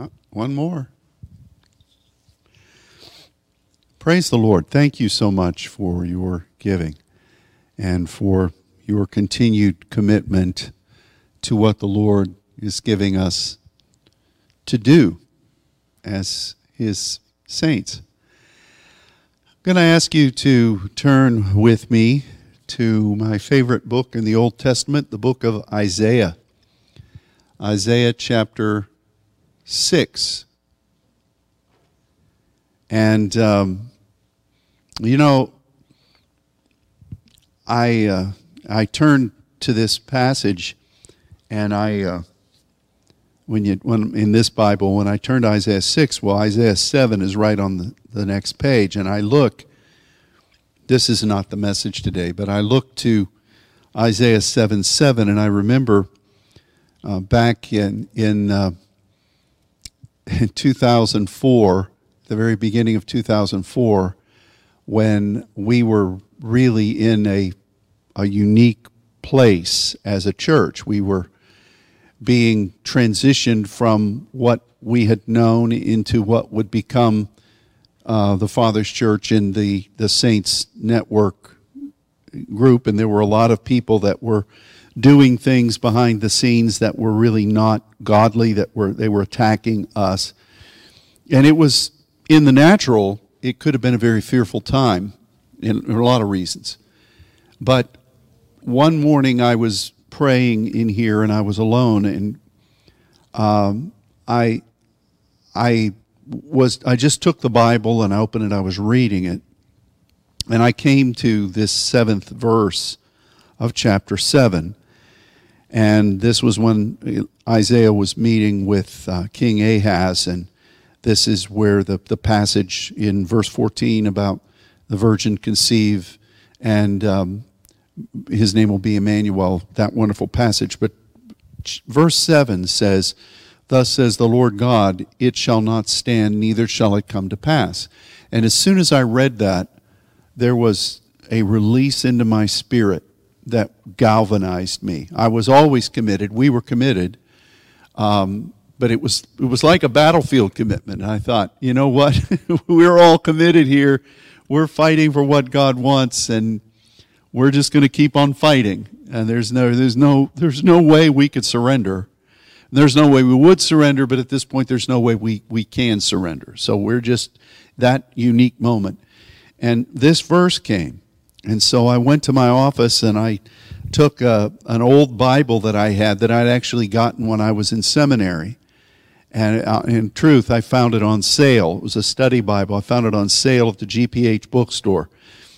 Oh, one more. Praise the Lord. Thank you so much for your giving and for your continued commitment to what the Lord is giving us to do as His saints. I'm going to ask you to turn with me to my favorite book in the Old Testament, the book of Isaiah. Isaiah chapter 6. And, um, you know, I, uh, I turned to this passage and I, uh, when you, when in this Bible, when I turned to Isaiah 6, well, Isaiah 7 is right on the, the next page. And I look, this is not the message today, but I look to Isaiah 7 7, and I remember uh, back in, in uh, in 2004, the very beginning of 2004, when we were really in a, a unique place as a church. We were being transitioned from what we had known into what would become uh, the Father's Church in the, the Saints Network group. And there were a lot of people that were doing things behind the scenes that were really not godly, that were they were attacking us. And it was in the natural, it could have been a very fearful time in, a lot of reasons. But one morning I was praying in here and I was alone and um, I I was I just took the Bible and I opened it, I was reading it, and I came to this seventh verse of chapter seven. And this was when Isaiah was meeting with uh, King Ahaz, and this is where the, the passage in verse 14 about the virgin conceive and um, his name will be Emmanuel, that wonderful passage. But verse 7 says, Thus says the Lord God, it shall not stand, neither shall it come to pass. And as soon as I read that, there was a release into my spirit that galvanized me. I was always committed. We were committed. Um, but it was it was like a battlefield commitment. And I thought, you know what? we're all committed here. We're fighting for what God wants and we're just going to keep on fighting. And there's no there's no there's no way we could surrender. There's no way we would surrender, but at this point there's no way we we can surrender. So we're just that unique moment. And this verse came and so I went to my office and I took a, uh, an old Bible that I had that I'd actually gotten when I was in seminary. And uh, in truth, I found it on sale. It was a study Bible. I found it on sale at the GPH bookstore.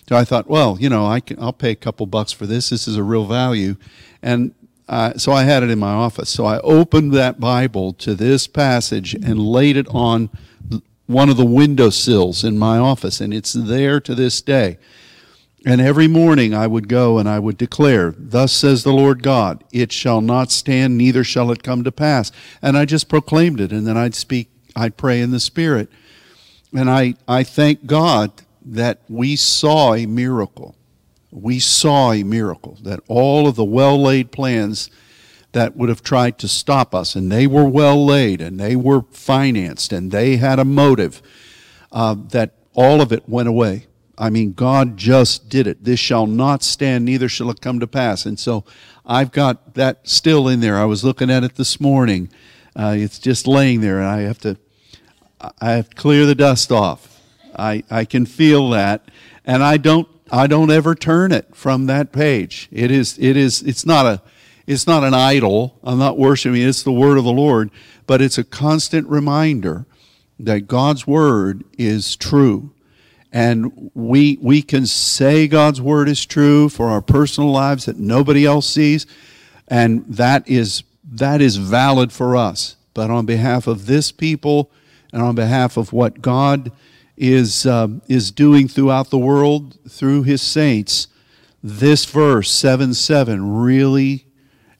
So I thought, well, you know, I can, I'll pay a couple bucks for this. This is a real value. And uh, so I had it in my office. So I opened that Bible to this passage and laid it on one of the windowsills in my office. And it's there to this day. And every morning I would go and I would declare, Thus says the Lord God, it shall not stand, neither shall it come to pass. And I just proclaimed it, and then I'd speak, I'd pray in the Spirit. And I, I thank God that we saw a miracle. We saw a miracle, that all of the well laid plans that would have tried to stop us, and they were well laid, and they were financed, and they had a motive, uh, that all of it went away I mean, God just did it. This shall not stand, neither shall it come to pass. And so I've got that still in there. I was looking at it this morning. Uh, it's just laying there, and I have to, I have to clear the dust off. I, I can feel that, and I don't, I don't ever turn it from that page. It is, it is, it's not a, it's not an idol. I'm not worshiping. It's the word of the Lord, but it's a constant reminder that God's word is true and we we can say God's word is true for our personal lives that nobody else sees. And that is that is valid for us. But on behalf of this people and on behalf of what God is um, is doing throughout the world through his saints this verse 7 7 really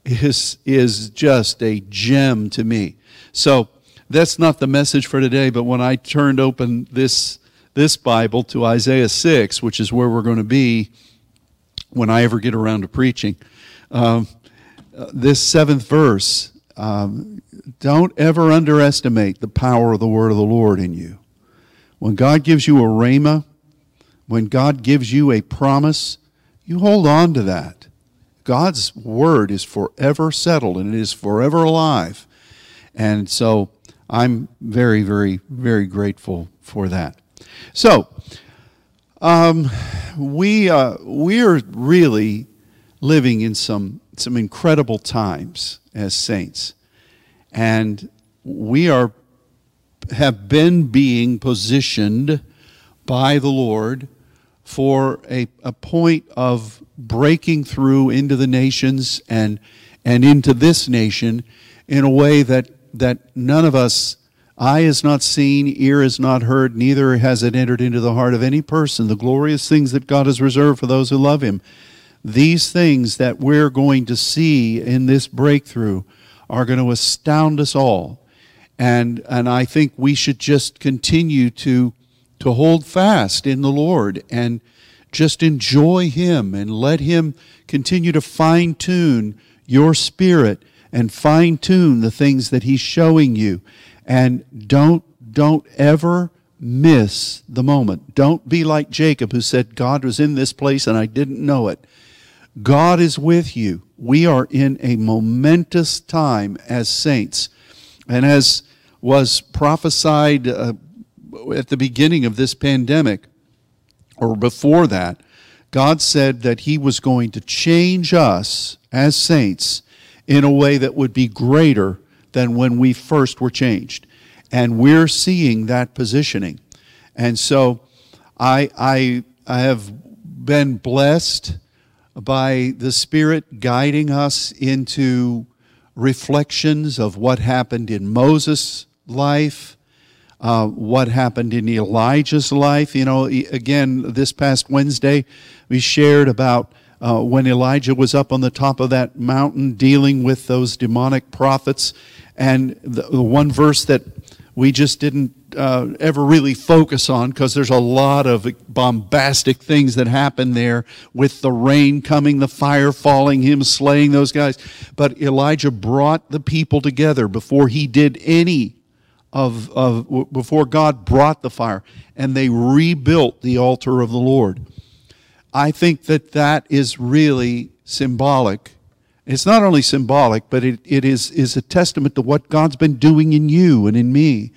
is is just a gem to me. So that's not the message for today but when I turned open this this Bible to Isaiah 6, which is where we're going to be when I ever get around to preaching. Um, uh, this seventh verse um, don't ever underestimate the power of the word of the Lord in you. When God gives you a rhema, when God gives you a promise, you hold on to that. God's word is forever settled and it is forever alive. And so I'm very, very, very grateful for that. So, um, we, uh, we're really living in some, some incredible times as saints. And we are, have been being positioned by the Lord for a, a point of breaking through into the nations and, and into this nation in a way that, that none of us, eye is not seen, ear is not heard, neither has it entered into the heart of any person, the glorious things that God has reserved for those who love Him. These things that we're going to see in this breakthrough are going to astound us all. And, and I think we should just continue to, to hold fast in the Lord and just enjoy Him and let Him continue to fine tune your spirit and fine tune the things that He's showing you. And don't, don't ever miss the moment. Don't be like Jacob who said, God was in this place and I didn't know it. God is with you. We are in a momentous time as saints. And as was prophesied uh, at the beginning of this pandemic, or before that, God said that He was going to change us as saints in a way that would be greater than when we first were changed. And we're seeing that positioning. And so I, I, I have been blessed by the Spirit guiding us into reflections of what happened in Moses' life, uh, what happened in Elijah's life. You know, again, this past Wednesday, we shared about uh, when Elijah was up on the top of that mountain dealing with those demonic prophets. And the, the one verse that we just didn't uh, ever really focus on because there's a lot of bombastic things that happen there with the rain coming, the fire falling, him slaying those guys. But Elijah brought the people together before he did any of, of before God brought the fire, and they rebuilt the altar of the Lord. I think that that is really symbolic it's not only symbolic, but it, it is, is a testament to what God's been doing in you and in me,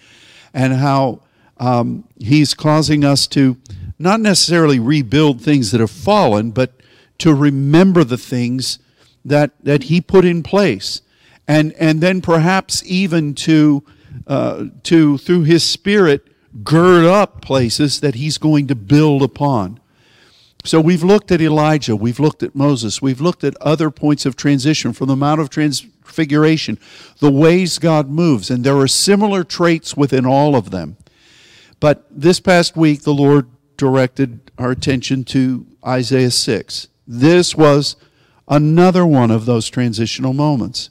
and how um, He's causing us to not necessarily rebuild things that have fallen, but to remember the things that, that He put in place. And, and then perhaps even to, uh, to, through His Spirit, gird up places that He's going to build upon. So we've looked at Elijah, we've looked at Moses, we've looked at other points of transition from the Mount of Transfiguration, the ways God moves, and there are similar traits within all of them. But this past week, the Lord directed our attention to Isaiah 6. This was another one of those transitional moments.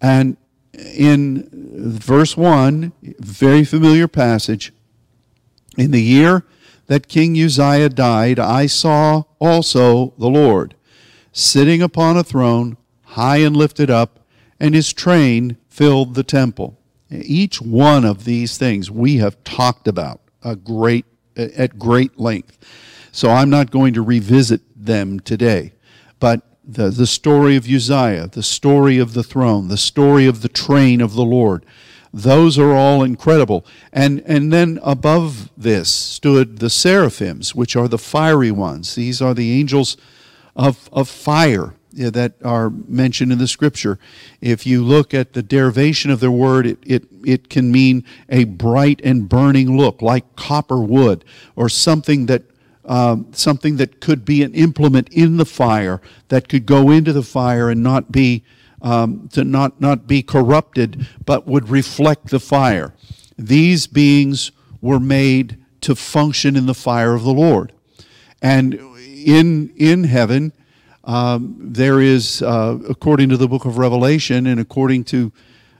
And in verse 1, very familiar passage, in the year that King Uzziah died, I saw also the Lord sitting upon a throne, high and lifted up, and his train filled the temple. Each one of these things we have talked about a great, at great length. So I'm not going to revisit them today. But the, the story of Uzziah, the story of the throne, the story of the train of the Lord, those are all incredible. And, and then above this stood the seraphims, which are the fiery ones. These are the angels of, of fire that are mentioned in the scripture. If you look at the derivation of their word, it, it, it can mean a bright and burning look, like copper wood, or something that um, something that could be an implement in the fire that could go into the fire and not be um, to not, not be corrupted, but would reflect the fire. These beings were made to function in the fire of the Lord. And in, in heaven, um, there is, uh, according to the book of Revelation and according to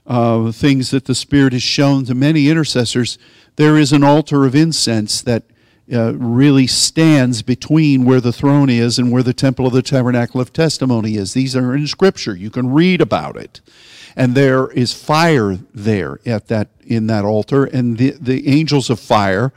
uh, things that the Spirit has shown to many intercessors, there is an altar of incense that uh, really stands between where the throne is and where the temple of the tabernacle of testimony is. These are in Scripture. You can read about it. And there is fire there at that in that altar, and the, the angels of fire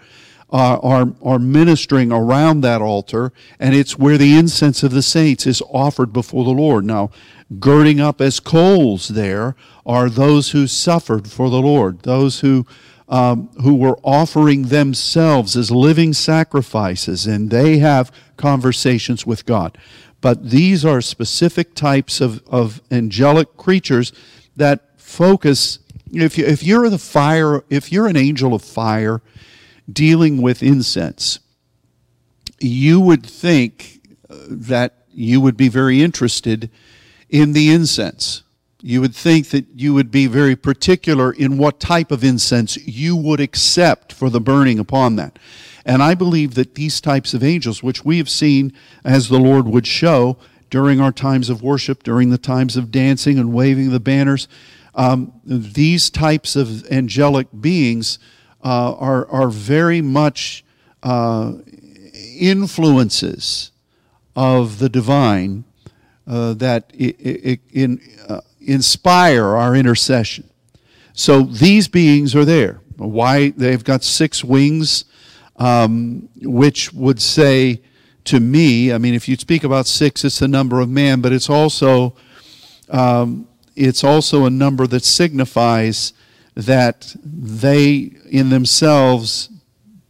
uh, are, are ministering around that altar, and it's where the incense of the saints is offered before the Lord. Now, girding up as coals there are those who suffered for the Lord, those who um, who were offering themselves as living sacrifices, and they have conversations with God. But these are specific types of, of angelic creatures that focus. If, you, if you're the fire, if you're an angel of fire dealing with incense, you would think that you would be very interested in the incense you would think that you would be very particular in what type of incense you would accept for the burning upon that. And I believe that these types of angels, which we have seen as the Lord would show during our times of worship, during the times of dancing and waving the banners, um, these types of angelic beings uh, are, are very much uh, influences of the divine uh, that in, uh, inspire our intercession. So these beings are there. Why? They've got six wings, um, which would say to me, I mean, if you speak about six, it's the number of man, but it's also um, it's also a number that signifies that they in themselves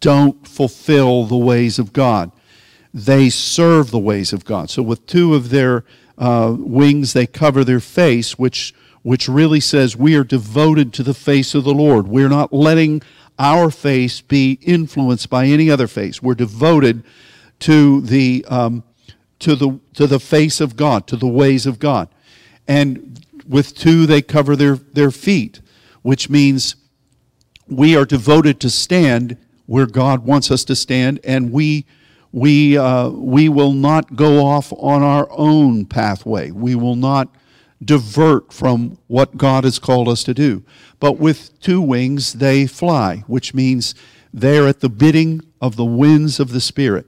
don't fulfill the ways of God. They serve the ways of God. So with two of their uh, wings, they cover their face, which, which really says we are devoted to the face of the Lord. We're not letting our face be influenced by any other face. We're devoted to the, um, to the, to the face of God, to the ways of God. And with two, they cover their, their feet, which means we are devoted to stand where God wants us to stand, and we we, uh, we will not go off on our own pathway. We will not divert from what God has called us to do. But with two wings, they fly, which means they're at the bidding of the winds of the Spirit.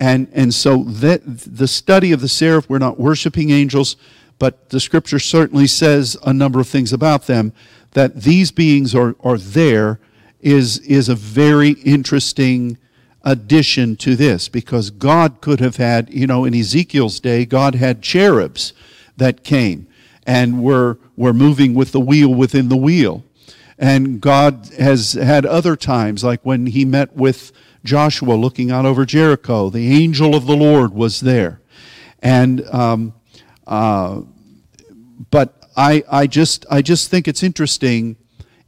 And, and so that, the study of the seraph, we're not worshiping angels, but the scripture certainly says a number of things about them. That these beings are, are there is, is a very interesting addition to this because God could have had, you know, in Ezekiel's day, God had cherubs that came and were, were moving with the wheel within the wheel. And God has had other times, like when he met with Joshua looking out over Jericho, the angel of the Lord was there. And, um, uh, but I, I, just, I just think it's interesting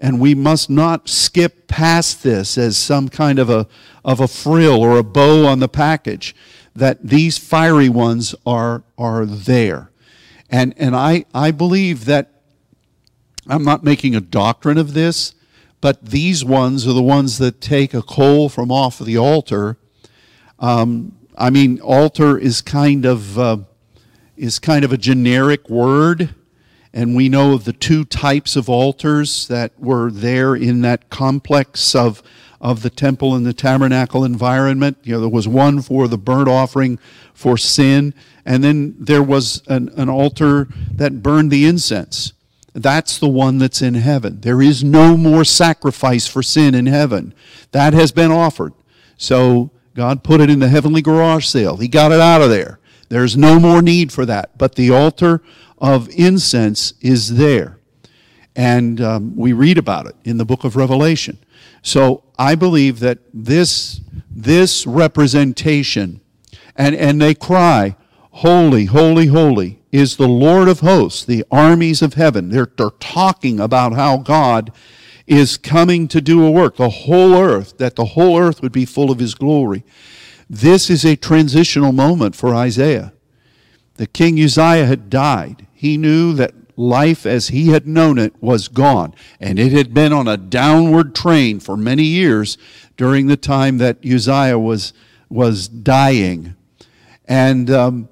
and we must not skip past this as some kind of a, of a frill or a bow on the package, that these fiery ones are, are there. And, and I, I believe that I'm not making a doctrine of this, but these ones are the ones that take a coal from off the altar. Um, I mean, altar is kind of uh, is kind of a generic word and we know of the two types of altars that were there in that complex of, of the temple and the tabernacle environment. You know, there was one for the burnt offering for sin, and then there was an, an altar that burned the incense. That's the one that's in heaven. There is no more sacrifice for sin in heaven. That has been offered. So God put it in the heavenly garage sale. He got it out of there. There's no more need for that. But the altar of incense is there. And um, we read about it in the book of Revelation. So I believe that this, this representation, and, and they cry, Holy, holy, holy is the Lord of hosts, the armies of heaven. They're, they're talking about how God is coming to do a work, the whole earth, that the whole earth would be full of his glory. This is a transitional moment for Isaiah. The king Uzziah had died. He knew that life as he had known it was gone, and it had been on a downward train for many years during the time that Uzziah was, was dying. And, um,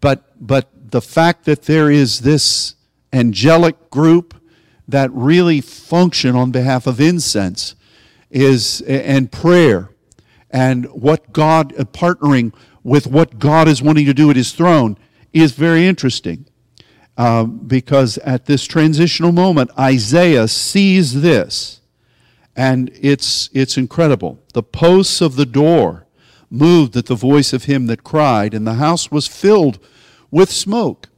but, but the fact that there is this angelic group that really function on behalf of incense is, and prayer and what God, partnering with what God is wanting to do at his throne is very interesting. Uh, because at this transitional moment, Isaiah sees this, and it's, it's incredible. The posts of the door moved at the voice of him that cried, and the house was filled with smoke.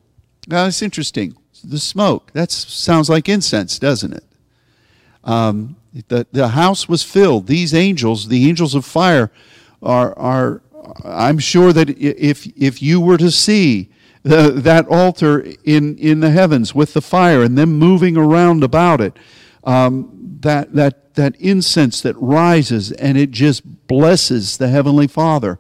Now, it's interesting. The smoke, that sounds like incense, doesn't it? Um, the, the house was filled. These angels, the angels of fire, are, are I'm sure that if, if you were to see the, that altar in, in the heavens with the fire and them moving around about it, um, that, that, that incense that rises and it just blesses the Heavenly Father.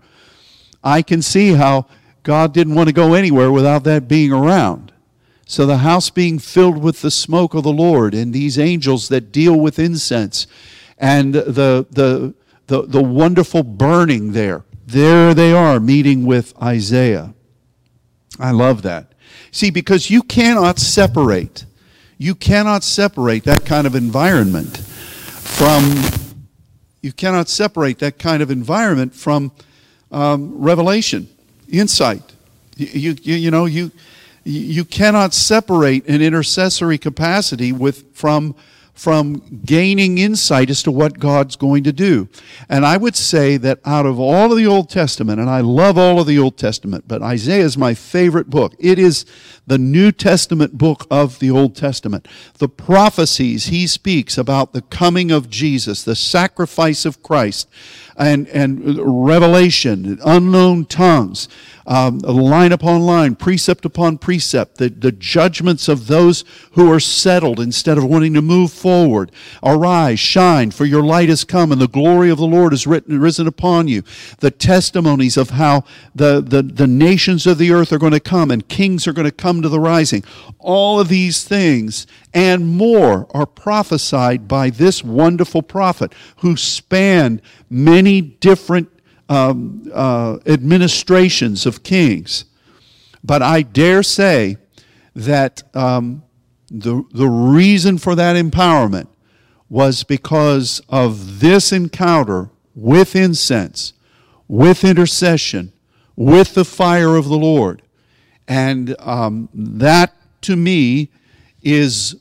I can see how God didn't want to go anywhere without that being around. So the house being filled with the smoke of the Lord and these angels that deal with incense and the, the, the, the wonderful burning there. There they are meeting with Isaiah. I love that. See, because you cannot separate, you cannot separate that kind of environment from, you cannot separate that kind of environment from um, revelation, insight. You, you, you know, you, you cannot separate an intercessory capacity with, from from gaining insight as to what God's going to do. And I would say that out of all of the Old Testament, and I love all of the Old Testament, but Isaiah is my favorite book. It is the New Testament book of the Old Testament. The prophecies he speaks about the coming of Jesus, the sacrifice of Christ, and, and revelation, unknown tongues, um, line upon line, precept upon precept, the, the judgments of those who are settled instead of wanting to move forward. Arise, shine, for your light has come, and the glory of the Lord is written, risen upon you. The testimonies of how the, the, the nations of the earth are going to come and kings are going to come to the rising. All of these things and more are prophesied by this wonderful prophet who spanned many different um, uh, administrations of kings. But I dare say that um, the, the reason for that empowerment was because of this encounter with incense, with intercession, with the fire of the Lord. And um, that, to me, is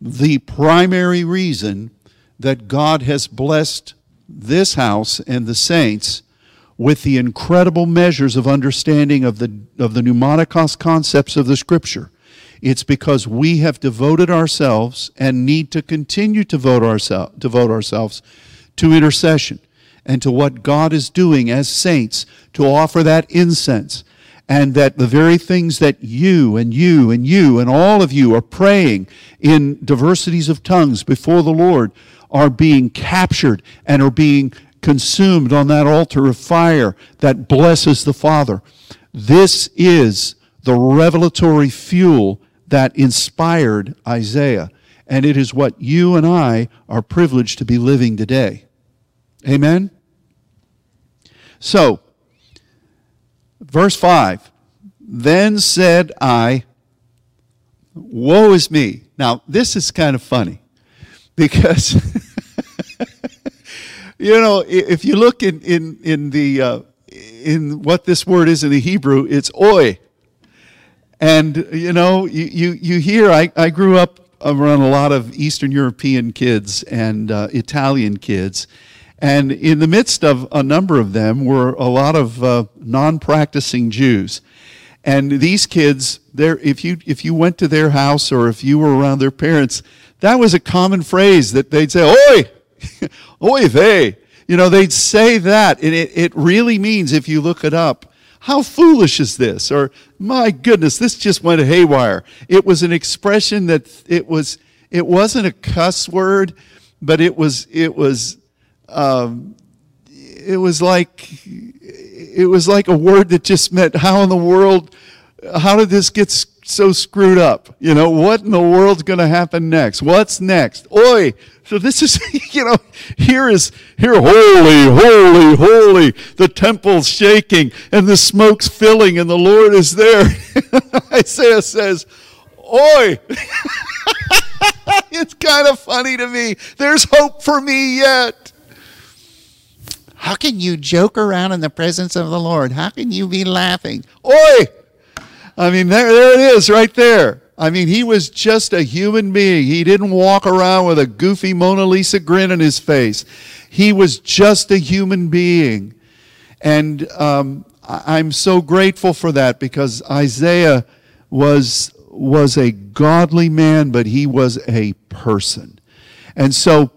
the primary reason that God has blessed this house and the saints with the incredible measures of understanding of the, of the pneumatikos concepts of the Scripture. It's because we have devoted ourselves and need to continue to devote, devote ourselves to intercession and to what God is doing as saints to offer that incense. And that the very things that you and you and you and all of you are praying in diversities of tongues before the Lord are being captured and are being consumed on that altar of fire that blesses the Father. This is the revelatory fuel that inspired Isaiah. And it is what you and I are privileged to be living today. Amen? So, verse 5 Then said I, Woe is me. Now, this is kind of funny because you know, if you look in in in the uh, in what this word is in the Hebrew, it's oi. And you know, you you, you hear. I, I grew up around a lot of Eastern European kids and uh, Italian kids, and in the midst of a number of them were a lot of uh, non-practicing Jews. And these kids, if you if you went to their house or if you were around their parents, that was a common phrase that they'd say, "Oi, Oi vey. You know, they'd say that, and it, it really means, if you look it up, how foolish is this? Or, my goodness, this just went haywire. It was an expression that it was, it wasn't a cuss word, but it was, it was, um, it was like, it was like a word that just meant, how in the world, how did this get so screwed up? You know, what in the world's going to happen next? What's next? Oi! So this is, you know, here is, here, holy, holy, holy. The temple's shaking and the smoke's filling and the Lord is there. Isaiah says, Oi! it's kind of funny to me. There's hope for me yet. How can you joke around in the presence of the Lord? How can you be laughing? Oi! I mean, there, there it is right there. I mean, he was just a human being. He didn't walk around with a goofy Mona Lisa grin on his face. He was just a human being. And um, I'm so grateful for that because Isaiah was, was a godly man, but he was a person. And so,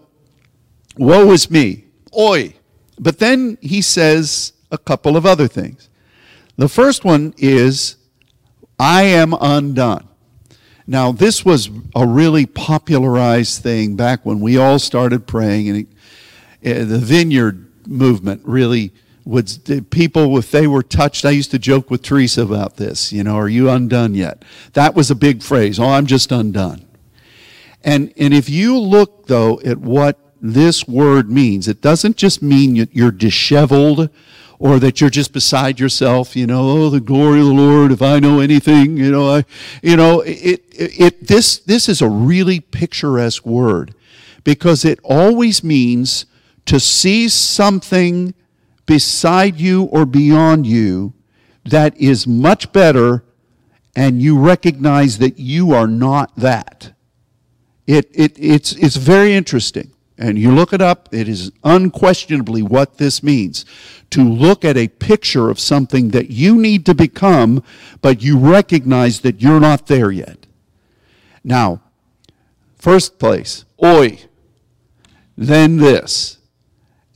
woe is me. Oi! But then he says a couple of other things. The first one is, I am undone. Now, this was a really popularized thing back when we all started praying, and it, uh, the vineyard movement really would people if they were touched i used to joke with teresa about this you know are you undone yet that was a big phrase oh i'm just undone and and if you look though at what this word means. It doesn't just mean you're disheveled or that you're just beside yourself, you know, oh, the glory of the Lord, if I know anything, you know, I, you know, it, it, it this, this is a really picturesque word because it always means to see something beside you or beyond you that is much better and you recognize that you are not that. It, it, it's, it's very interesting and you look it up, it is unquestionably what this means. To look at a picture of something that you need to become, but you recognize that you're not there yet. Now, first place, oi, then this.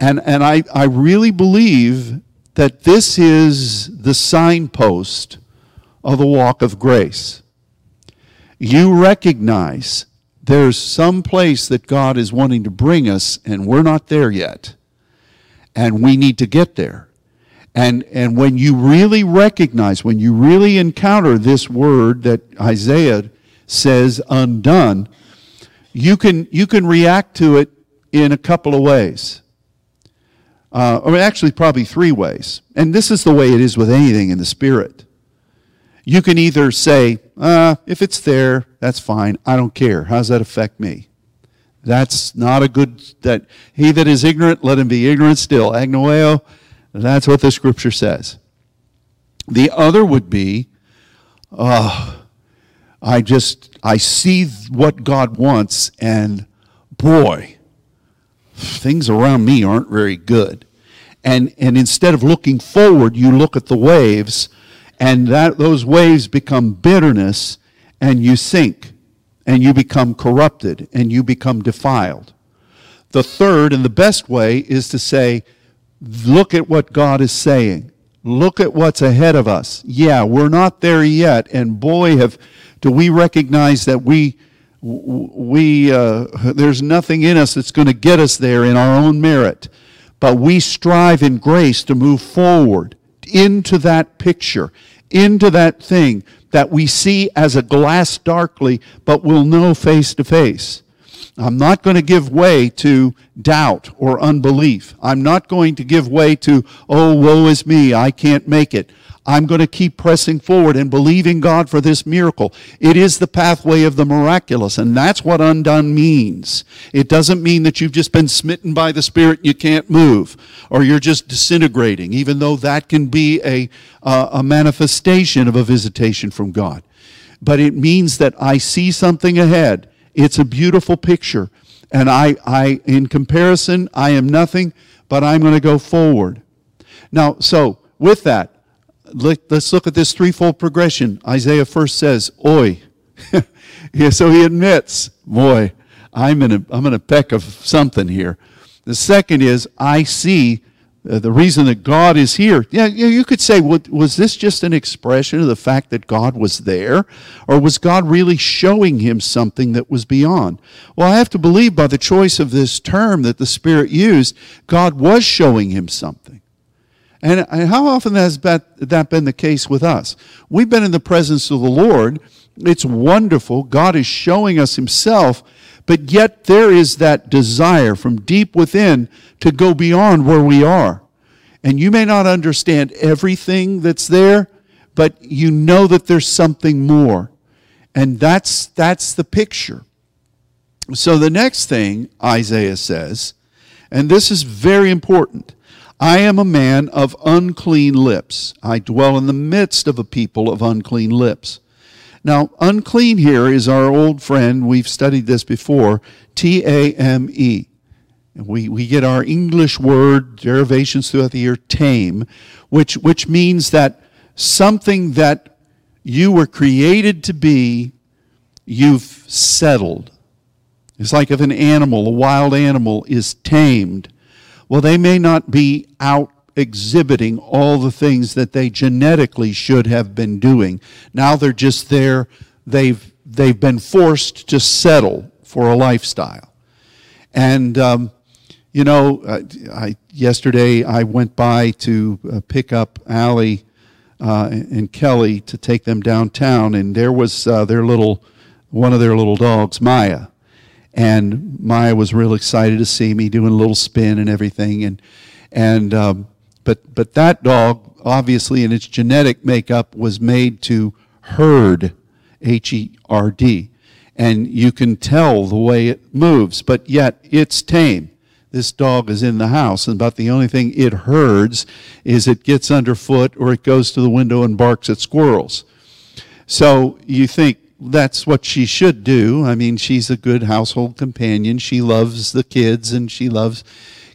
And, and I, I really believe that this is the signpost of the walk of grace. You recognize there's some place that God is wanting to bring us, and we're not there yet. And we need to get there. And, and when you really recognize, when you really encounter this word that Isaiah says undone, you can, you can react to it in a couple of ways. Uh, or actually, probably three ways. And this is the way it is with anything in the Spirit you can either say, uh, if it's there, that's fine. I don't care. How does that affect me? That's not a good, that he that is ignorant, let him be ignorant still. Agnoeo, that's what the scripture says. The other would be, uh, I just, I see what God wants, and boy, things around me aren't very good. And, and instead of looking forward, you look at the waves and that those waves become bitterness and you sink and you become corrupted and you become defiled. The third and the best way is to say, look at what God is saying. Look at what's ahead of us. Yeah, we're not there yet, and boy, have do we recognize that we we uh, there's nothing in us that's going to get us there in our own merit, but we strive in grace to move forward into that picture, into that thing that we see as a glass darkly, but will know face to face. I'm not going to give way to doubt or unbelief. I'm not going to give way to, oh, woe is me, I can't make it. I'm going to keep pressing forward and believing God for this miracle. It is the pathway of the miraculous, and that's what undone means. It doesn't mean that you've just been smitten by the Spirit and you can't move, or you're just disintegrating, even though that can be a, uh, a manifestation of a visitation from God. But it means that I see something ahead. It's a beautiful picture. And I, I, in comparison, I am nothing, but I'm going to go forward. Now, so with that, let's look at this threefold progression. Isaiah first says, Oi. yeah, so he admits, boy, I'm in, a, I'm in a peck of something here. The second is, I see uh, the reason that God is here. Yeah, you could say, was this just an expression of the fact that God was there? Or was God really showing him something that was beyond? Well, I have to believe by the choice of this term that the Spirit used, God was showing him something. And, how often has that been the case with us? We've been in the presence of the Lord. It's wonderful. God is showing us Himself, but yet there is that desire from deep within to go beyond where we are. And you may not understand everything that's there, but you know that there's something more. And that's, that's the picture. So the next thing Isaiah says, and this is very important I am a man of unclean lips. I dwell in the midst of a people of unclean lips. Now, unclean here is our old friend, we've studied this before, T A M E. We, we get our English word derivations throughout the year, tame, which, which means that something that you were created to be, you've settled. It's like if an animal, a wild animal, is tamed. Well, they may not be out exhibiting all the things that they genetically should have been doing. Now they're just there. They've, they've been forced to settle for a lifestyle. And, um, you know, uh, I, yesterday I went by to uh, pick up Allie uh, and Kelly to take them downtown, and there was uh, their little, one of their little dogs, Maya. And Maya was real excited to see me doing a little spin and everything. And, and um, but, but that dog, obviously, in its genetic makeup, was made to herd, H E R D. And you can tell the way it moves, but yet it's tame. This dog is in the house, and about the only thing it herds is it gets underfoot or it goes to the window and barks at squirrels. So you think that's what she should do. I mean, she's a good household companion. She loves the kids and she loves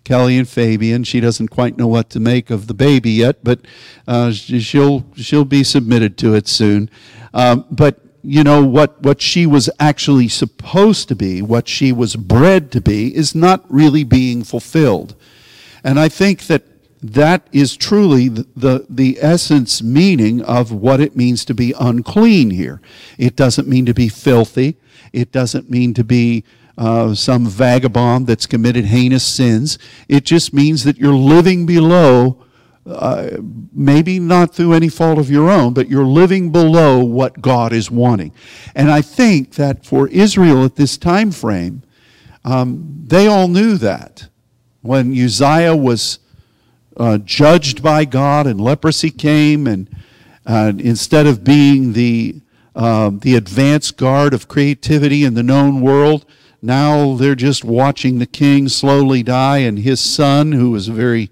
Kelly and Fabian. She doesn't quite know what to make of the baby yet, but uh, she'll she'll be submitted to it soon. Um, but you know what what she was actually supposed to be, what she was bred to be, is not really being fulfilled. And I think that that is truly the, the, the, essence meaning of what it means to be unclean here. It doesn't mean to be filthy. It doesn't mean to be uh, some vagabond that's committed heinous sins. It just means that you're living below, uh, maybe not through any fault of your own, but you're living below what God is wanting. And I think that for Israel at this time frame, um, they all knew that. When Uzziah was uh, judged by God and leprosy came, and uh, instead of being the uh, the advanced guard of creativity in the known world, now they're just watching the king slowly die, and his son, who was a very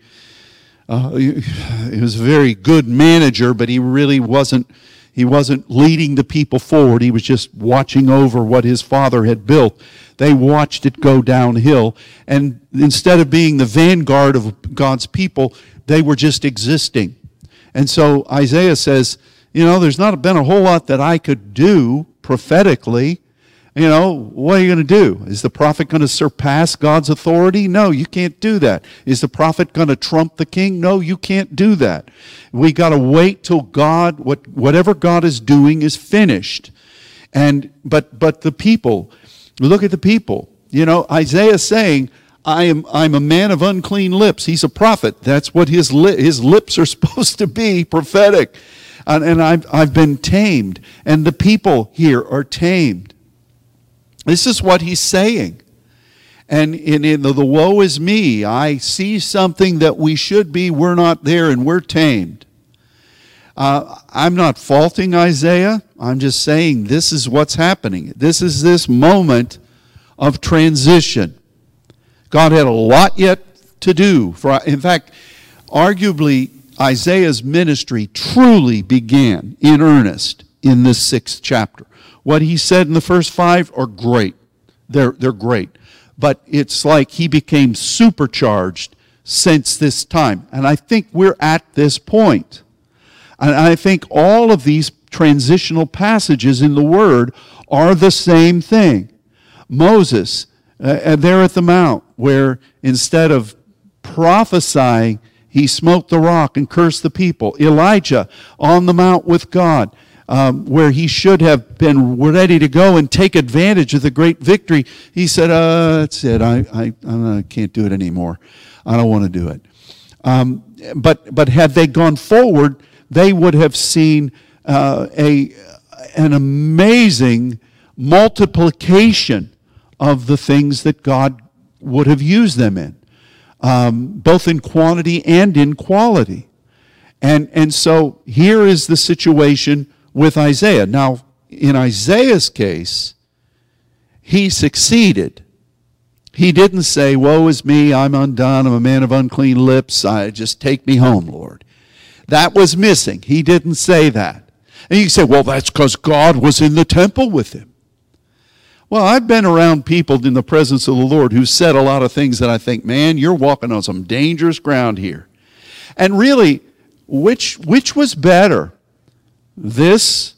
uh, he was a very good manager, but he really wasn't he wasn't leading the people forward. He was just watching over what his father had built. They watched it go downhill. And instead of being the vanguard of God's people, they were just existing. And so Isaiah says, you know, there's not been a whole lot that I could do prophetically you know, what are you going to do? Is the prophet going to surpass God's authority? No, you can't do that. Is the prophet going to trump the king? No, you can't do that. We got to wait till God, what, whatever God is doing is finished. And, but, but the people, look at the people. You know, Isaiah saying, I am, I'm a man of unclean lips. He's a prophet. That's what his, li- his lips are supposed to be, prophetic. And, and I've, I've been tamed. And the people here are tamed. This is what he's saying. And in, in the, the woe is me, I see something that we should be, we're not there, and we're tamed. Uh, I'm not faulting Isaiah. I'm just saying this is what's happening. This is this moment of transition. God had a lot yet to do. For, in fact, arguably, Isaiah's ministry truly began in earnest in this sixth chapter. What he said in the first five are great. They're, they're great. But it's like he became supercharged since this time. And I think we're at this point. And I think all of these transitional passages in the Word are the same thing. Moses, uh, there at the Mount, where instead of prophesying, he smote the rock and cursed the people. Elijah on the Mount with God um, where he should have been ready to go and take advantage of the great victory, he said, uh, That's it. I, I, I can't do it anymore. I don't want to do it. Um, but, but had they gone forward, they would have seen uh, a, an amazing multiplication of the things that God would have used them in, um, both in quantity and in quality. And, and so here is the situation with Isaiah. Now, in Isaiah's case, he succeeded. He didn't say, Woe is me, I'm undone, I'm a man of unclean lips, I just take me home, Lord. That was missing. He didn't say that. And you say, Well, that's because God was in the temple with him. Well, I've been around people in the presence of the Lord who said a lot of things that I think, man, you're walking on some dangerous ground here. And really, which, which was better? This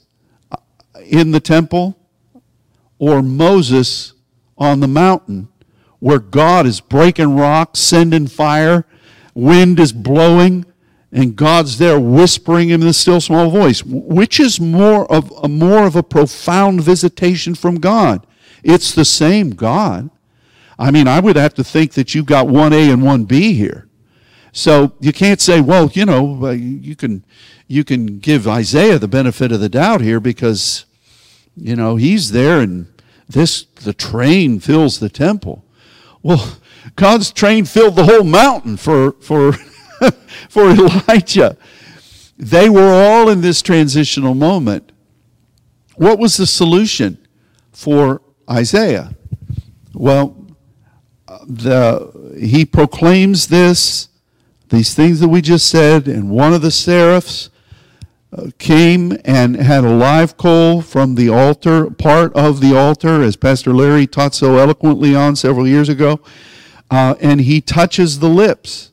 uh, in the temple or Moses on the mountain where God is breaking rocks, sending fire, wind is blowing, and God's there whispering in the still small voice. Which is more of a more of a profound visitation from God? It's the same God. I mean, I would have to think that you've got one A and one B here. So you can't say, well, you know, uh, you can you can give Isaiah the benefit of the doubt here because you know he's there and this the train fills the temple. Well, God's train filled the whole mountain for, for, for Elijah. They were all in this transitional moment. What was the solution for Isaiah? Well, the, he proclaims this, these things that we just said, and one of the seraphs came and had a live coal from the altar, part of the altar, as Pastor Larry taught so eloquently on several years ago, uh, and he touches the lips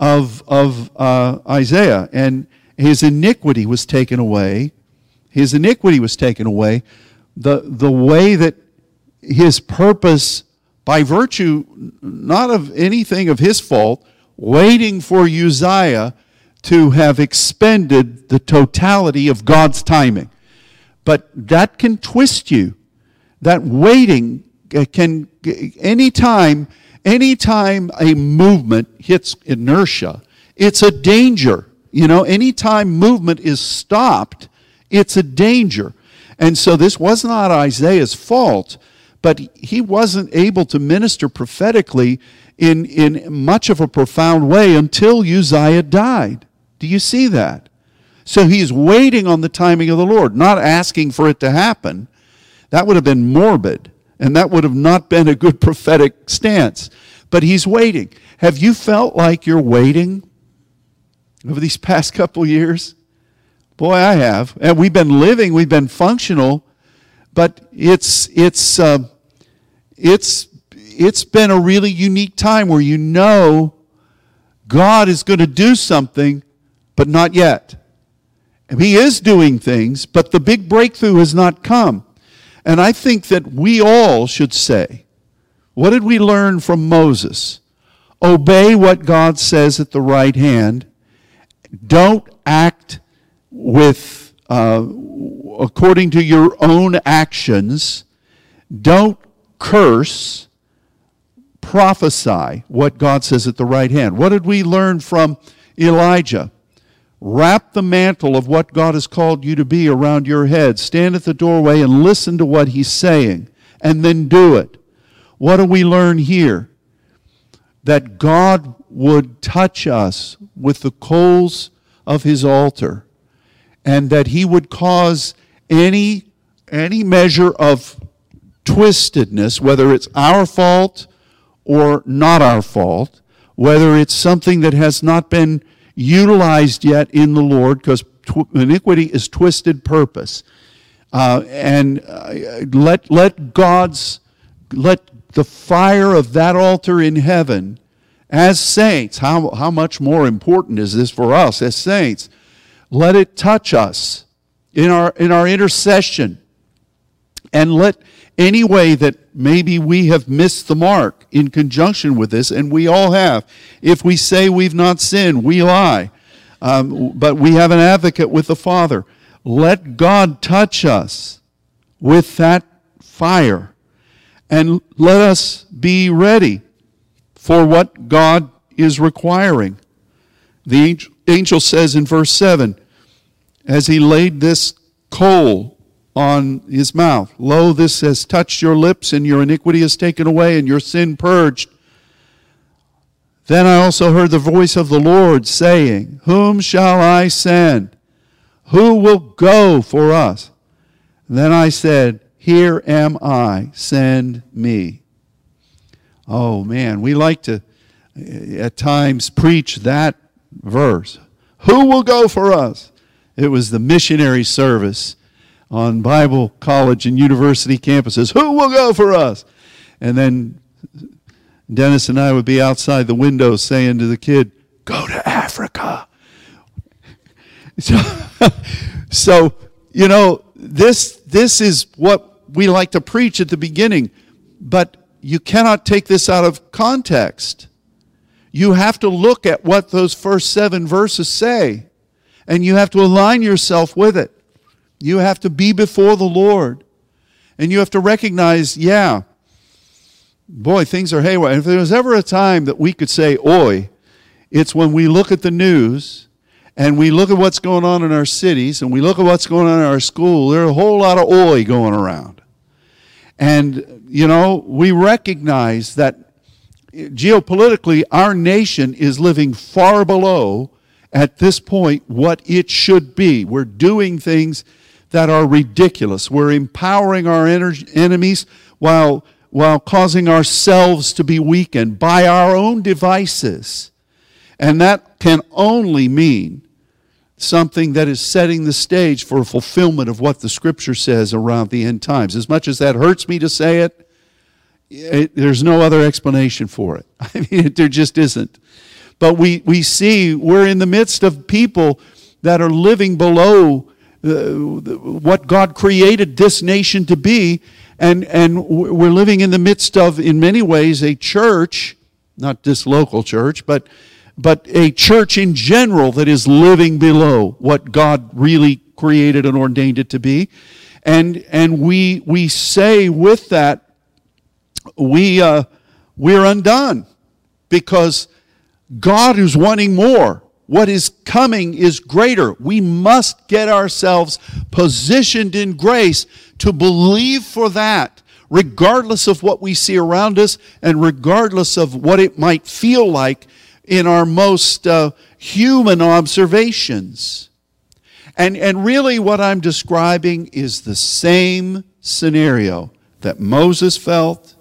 of, of uh, Isaiah, and his iniquity was taken away. His iniquity was taken away. The, the way that his purpose, by virtue not of anything of his fault, waiting for Uzziah to have expended the totality of God's timing. But that can twist you. That waiting uh, can, uh, anytime, anytime a movement hits inertia, it's a danger. You know, anytime movement is stopped, it's a danger. And so this was not Isaiah's fault, but he wasn't able to minister prophetically in, in much of a profound way until Uzziah died. Do you see that? So he's waiting on the timing of the Lord, not asking for it to happen. That would have been morbid, and that would have not been a good prophetic stance. But he's waiting. Have you felt like you're waiting over these past couple years? Boy, I have. And we've been living, we've been functional, but it's it's uh, it's it's been a really unique time where you know God is going to do something but not yet. He is doing things, but the big breakthrough has not come. And I think that we all should say, what did we learn from Moses? Obey what God says at the right hand. Don't act with uh, according to your own actions. Don't curse. Prophesy what God says at the right hand. What did we learn from Elijah? Wrap the mantle of what God has called you to be around your head. Stand at the doorway and listen to what He's saying, and then do it. What do we learn here? That God would touch us with the coals of His altar, and that He would cause any, any measure of twistedness, whether it's our fault or not our fault, whether it's something that has not been utilized yet in the Lord because iniquity is twisted purpose. Uh, and uh, let, let God's, let the fire of that altar in heaven as saints, how, how much more important is this for us as saints? Let it touch us in our, in our intercession. And let any way that maybe we have missed the mark in conjunction with this, and we all have. If we say we've not sinned, we lie. Um, but we have an advocate with the Father. Let God touch us with that fire, and let us be ready for what God is requiring. The angel says in verse 7 as he laid this coal on his mouth. Lo, this has touched your lips, and your iniquity is taken away, and your sin purged. Then I also heard the voice of the Lord saying, Whom shall I send? Who will go for us? Then I said, Here am I, send me. Oh man, we like to eh, at times preach that verse. Who will go for us? It was the missionary service on Bible college and university campuses. Who will go for us? And then Dennis and I would be outside the window saying to the kid, Go to Africa. So, so you know, this, this is what we like to preach at the beginning, but you cannot take this out of context. You have to look at what those first seven verses say, and you have to align yourself with it. You have to be before the Lord, and you have to recognize, yeah, boy, things are haywire. If there was ever a time that we could say, oi, it's when we look at the news and we look at what's going on in our cities and we look at what's going on in our school. There's a whole lot of oi going around. And, you know, we recognize that geopolitically, our nation is living far below, at this point, what it should be. We're doing things that are ridiculous. We're empowering our enemies while while causing ourselves to be weakened by our own devices. And that can only mean something that is setting the stage for a fulfillment of what the scripture says around the end times. As much as that hurts me to say it, it there's no other explanation for it. I mean, there just isn't. But we, we see we're in the midst of people that are living below what God created this nation to be, and, and we're living in the midst of, in many ways, a church, not this local church, but, but a church in general that is living below what God really created and ordained it to be. And, and we, we say with that, we, uh, we're undone because God is wanting more. What is coming is greater. We must get ourselves positioned in grace to believe for that, regardless of what we see around us and regardless of what it might feel like in our most uh, human observations. And, and really, what I'm describing is the same scenario that Moses felt.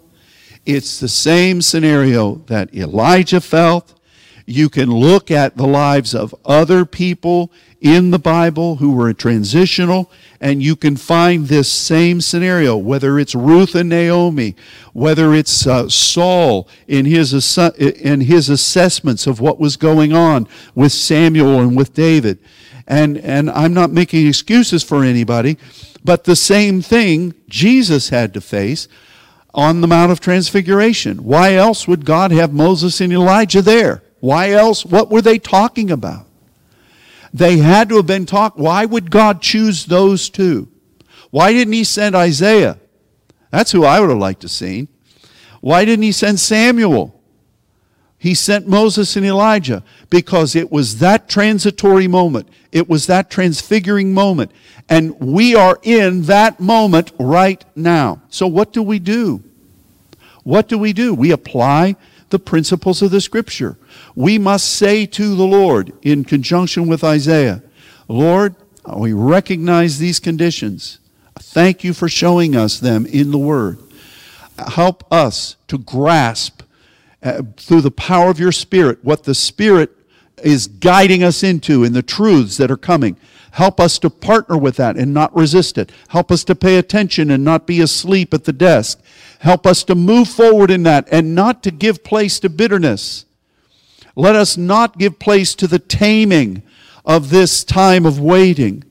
It's the same scenario that Elijah felt. You can look at the lives of other people in the Bible who were transitional, and you can find this same scenario, whether it's Ruth and Naomi, whether it's uh, Saul in his, in his assessments of what was going on with Samuel and with David. And, and I'm not making excuses for anybody, but the same thing Jesus had to face on the Mount of Transfiguration. Why else would God have Moses and Elijah there? Why else? What were they talking about? They had to have been talk. Why would God choose those two? Why didn't He send Isaiah? That's who I would have liked to seen. Why didn't He send Samuel? He sent Moses and Elijah because it was that transitory moment. It was that transfiguring moment. And we are in that moment right now. So, what do we do? What do we do? We apply the principles of the Scripture. We must say to the Lord, in conjunction with Isaiah, Lord, we recognize these conditions. Thank you for showing us them in the Word. Help us to grasp uh, through the power of your Spirit what the Spirit is guiding us into in the truths that are coming. Help us to partner with that and not resist it. Help us to pay attention and not be asleep at the desk. Help us to move forward in that and not to give place to bitterness. Let us not give place to the taming of this time of waiting,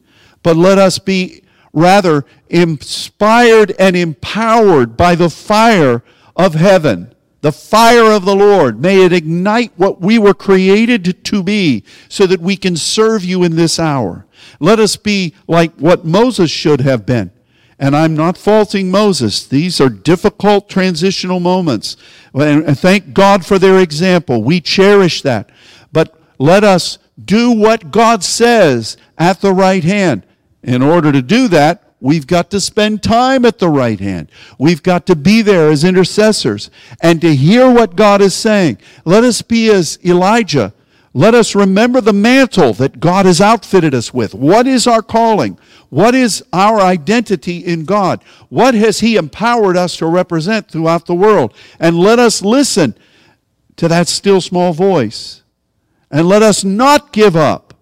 but let us be rather inspired and empowered by the fire of heaven, the fire of the Lord. May it ignite what we were created to be so that we can serve you in this hour. Let us be like what Moses should have been and I'm not faulting Moses. These are difficult transitional moments. And thank God for their example. We cherish that. But let us do what God says at the right hand. In order to do that, we've got to spend time at the right hand. We've got to be there as intercessors and to hear what God is saying. Let us be as Elijah Let us remember the mantle that God has outfitted us with. What is our calling? What is our identity in God? What has He empowered us to represent throughout the world? And let us listen to that still small voice. And let us not give up.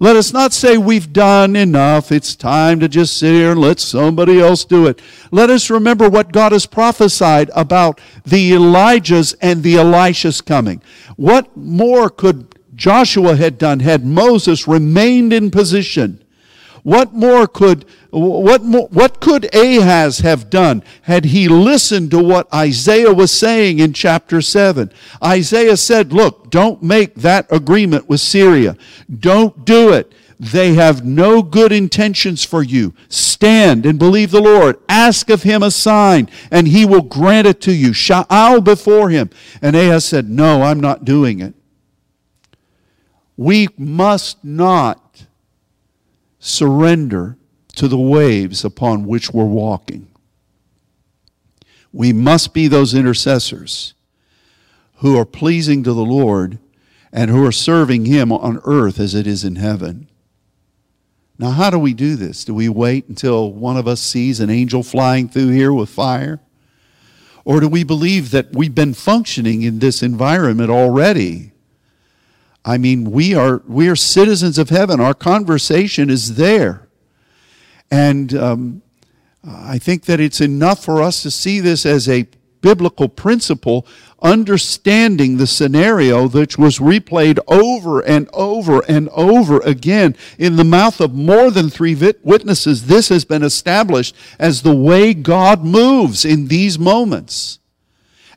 Let us not say we've done enough. It's time to just sit here and let somebody else do it. Let us remember what God has prophesied about the Elijahs and the Elishas coming. What more could Joshua had done had Moses remained in position? What more could what more, what could Ahaz have done had he listened to what Isaiah was saying in chapter 7? Isaiah said, "Look, don't make that agreement with Syria. Don't do it. They have no good intentions for you. Stand and believe the Lord. Ask of him a sign, and he will grant it to you. Sha'al before him." And Ahaz said, "No, I'm not doing it." We must not surrender to the waves upon which we're walking. We must be those intercessors who are pleasing to the Lord and who are serving Him on earth as it is in heaven. Now, how do we do this? Do we wait until one of us sees an angel flying through here with fire? Or do we believe that we've been functioning in this environment already? I mean, we are, we are citizens of heaven. Our conversation is there. And um, I think that it's enough for us to see this as a biblical principle, understanding the scenario which was replayed over and over and over again in the mouth of more than three witnesses. This has been established as the way God moves in these moments.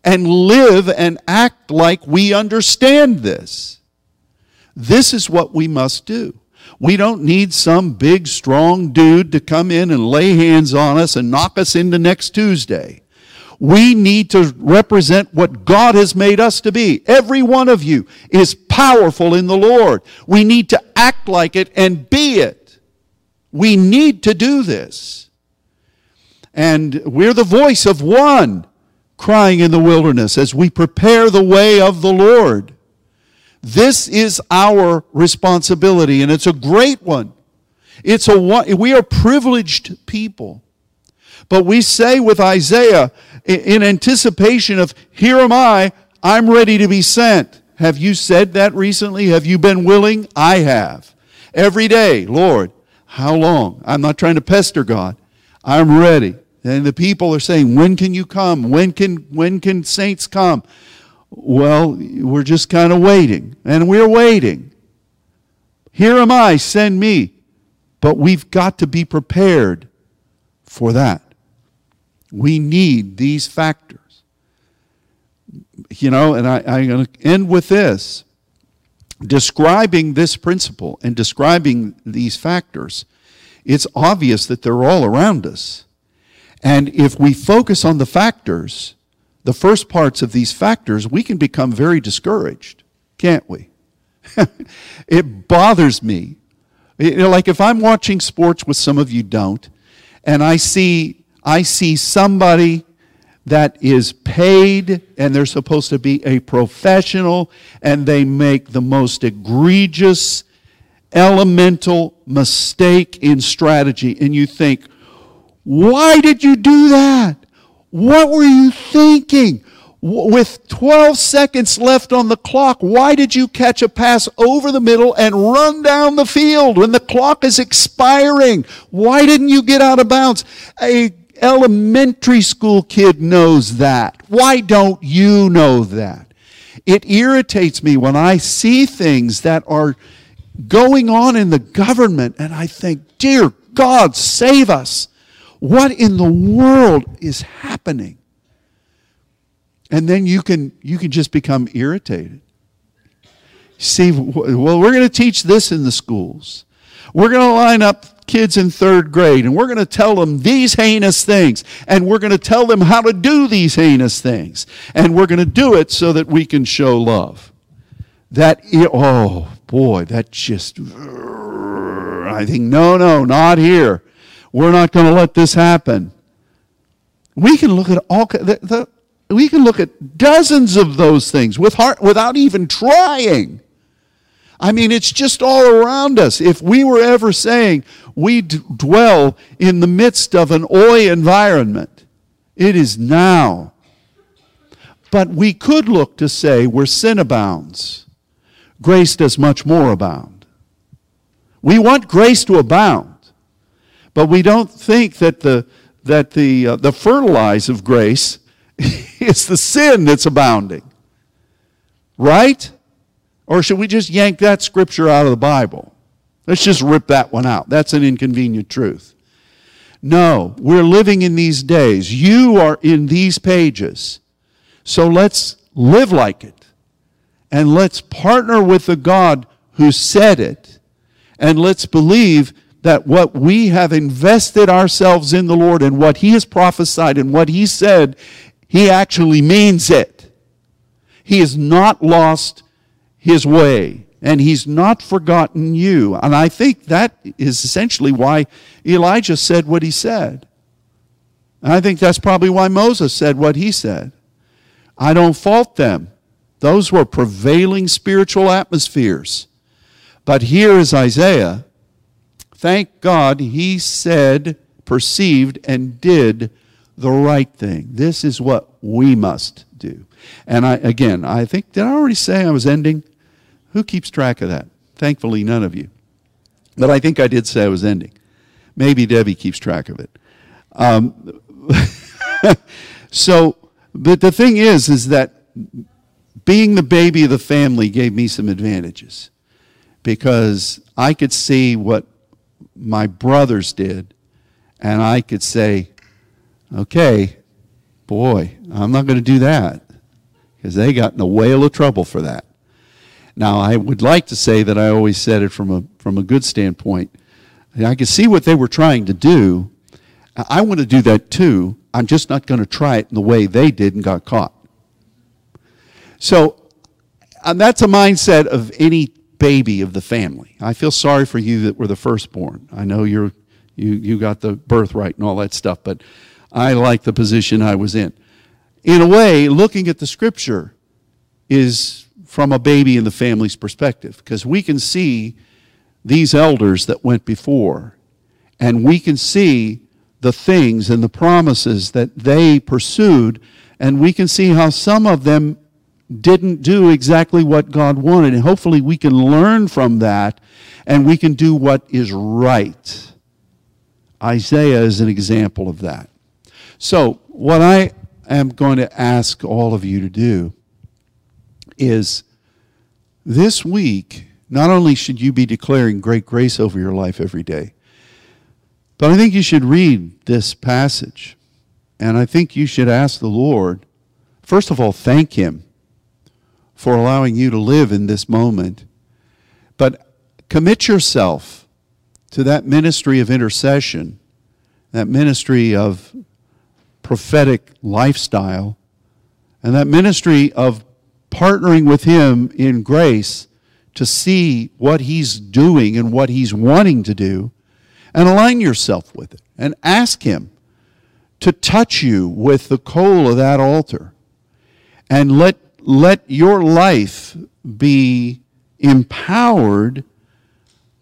And live and act like we understand this. This is what we must do. We don't need some big, strong dude to come in and lay hands on us and knock us into next Tuesday. We need to represent what God has made us to be. Every one of you is powerful in the Lord. We need to act like it and be it. We need to do this. And we're the voice of one crying in the wilderness as we prepare the way of the Lord. This is our responsibility, and it's a great one. It's a we are privileged people. But we say with Isaiah in anticipation of, Here am I, I'm ready to be sent. Have you said that recently? Have you been willing? I have. Every day, Lord, how long? I'm not trying to pester God. I'm ready. And the people are saying, When can you come? When can, when can saints come? Well, we're just kind of waiting, and we're waiting. Here am I, send me. But we've got to be prepared for that. We need these factors. You know, and I, I'm going to end with this. Describing this principle and describing these factors, it's obvious that they're all around us. And if we focus on the factors, the first parts of these factors, we can become very discouraged, can't we? it bothers me. You know, like if I'm watching sports with some of you don't, and I see I see somebody that is paid and they're supposed to be a professional and they make the most egregious elemental mistake in strategy and you think why did you do that what were you thinking? With 12 seconds left on the clock, why did you catch a pass over the middle and run down the field when the clock is expiring? Why didn't you get out of bounds? A elementary school kid knows that. Why don't you know that? It irritates me when I see things that are going on in the government and I think, dear God, save us. What in the world is happening? And then you can, you can just become irritated. See, well, we're going to teach this in the schools. We're going to line up kids in third grade and we're going to tell them these heinous things and we're going to tell them how to do these heinous things and we're going to do it so that we can show love that oh boy that just i think no no not here we're not going to let this happen. We can look at all the, the, we can look at dozens of those things with heart, without even trying. I mean, it's just all around us. If we were ever saying we d- dwell in the midst of an oi environment, it is now. But we could look to say where sin abounds, grace does much more abound. We want grace to abound, but we don't think that the, that the, uh, the fertilize of grace is the sin that's abounding. Right? Or should we just yank that scripture out of the Bible? Let's just rip that one out. That's an inconvenient truth. No, we're living in these days. You are in these pages. So let's live like it. And let's partner with the God who said it. And let's believe that what we have invested ourselves in the Lord and what He has prophesied and what He said, He actually means it. He has not lost His way and he's not forgotten you. And I think that is essentially why Elijah said what he said. And I think that's probably why Moses said what he said. I don't fault them. Those were prevailing spiritual atmospheres. But here is Isaiah. Thank God he said, perceived, and did the right thing. This is what we must do. And I, again, I think, did I already say I was ending? Who keeps track of that? Thankfully, none of you. But I think I did say I was ending. Maybe Debbie keeps track of it. Um, so, but the thing is, is that being the baby of the family gave me some advantages because I could see what my brothers did, and I could say, okay, boy, I'm not going to do that because they got in a whale of trouble for that. Now, I would like to say that I always said it from a, from a good standpoint. I could see what they were trying to do. I want to do that too. I'm just not going to try it in the way they did and got caught. So, and that's a mindset of any baby of the family. I feel sorry for you that were the firstborn. I know you're, you, you got the birthright and all that stuff, but I like the position I was in. In a way, looking at the scripture is from a baby in the family's perspective because we can see these elders that went before and we can see the things and the promises that they pursued and we can see how some of them didn't do exactly what God wanted and hopefully we can learn from that and we can do what is right. Isaiah is an example of that. So, what I am going to ask all of you to do is this week, not only should you be declaring great grace over your life every day, but I think you should read this passage. And I think you should ask the Lord, first of all, thank Him for allowing you to live in this moment. But commit yourself to that ministry of intercession, that ministry of prophetic lifestyle, and that ministry of partnering with Him in grace to see what He's doing and what He's wanting to do, and align yourself with it and ask Him to touch you with the coal of that altar. And let, let your life be empowered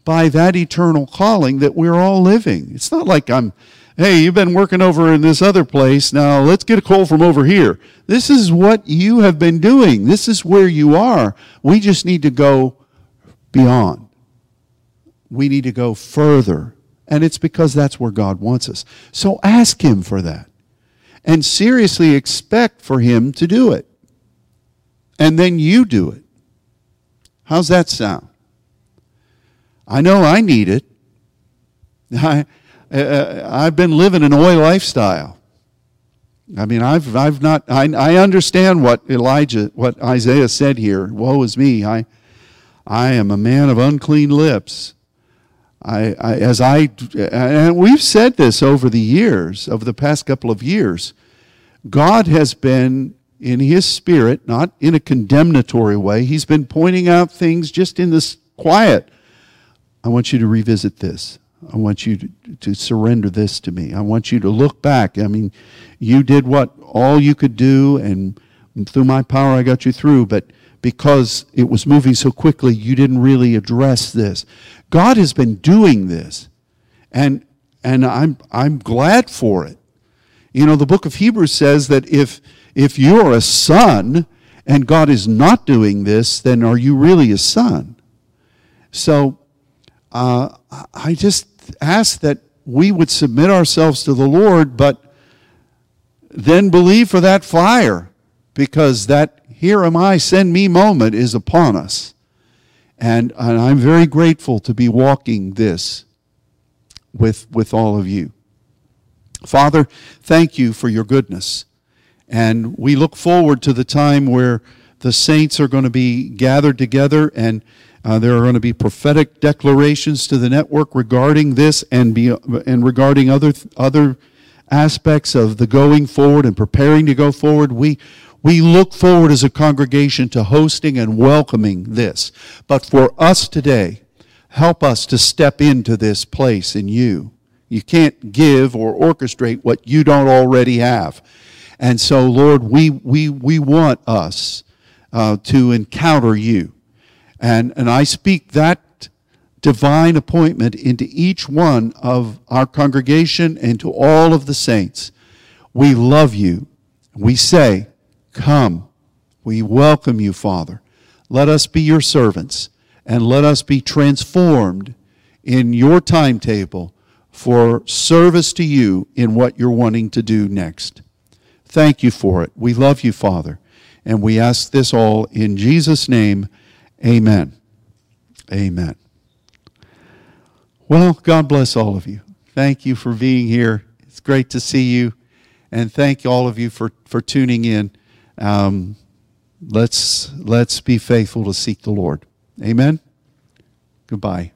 by that eternal calling that we're all living. It's not like I'm hey, you've been working over in this other place. Now let's get a call from over here. This is what you have been doing. This is where you are. We just need to go beyond. We need to go further. And it's because that's where God wants us. So ask Him for that. And seriously expect for Him to do it. And then you do it. How's that sound? I know I need it. I, uh, I've been living an oil lifestyle. I mean, I've, I've not, I, I understand what Elijah, what Isaiah said here. Woe is me. I, I am a man of unclean lips. I, I, as I, and we've said this over the years, over the past couple of years. God has been in His Spirit, not in a condemnatory way. He's been pointing out things just in this quiet. I want you to revisit this. I want you to, to surrender this to me. I want you to look back. I mean, you did what all you could do, and through my power I got you through, but because it was moving so quickly, you didn't really address this. God has been doing this, and, and I'm, I'm glad for it. You know, the book of Hebrews says that if, if you're a son and God is not doing this, then are you really a son? So uh, I just ask that we would submit ourselves to the Lord, but then believe for that fire because that here am I, send me moment is upon us. And, and I'm very grateful to be walking this with, with all of you. Father, thank you for your goodness. And we look forward to the time where the saints are going to be gathered together and uh, there are going to be prophetic declarations to the network regarding this and, be, and regarding other, other aspects of the going forward and preparing to go forward. We, we look forward as a congregation to hosting and welcoming this. But for us today, help us to step into this place in you. You can't give or orchestrate what you don't already have. And so, Lord, we, we, we want us uh, to encounter you. And, and I speak that divine appointment into each one of our congregation and to all of the saints. We love you. We say, Come. We welcome you, Father. Let us be your servants and let us be transformed in your timetable for service to you in what you're wanting to do next. Thank you for it. We love you, Father. And we ask this all in Jesus' name. Amen. Amen. Well, God bless all of you. Thank you for being here. It's great to see you. And thank all of you for, for tuning in. Um, let's, let's be faithful to seek the Lord. Amen. Goodbye.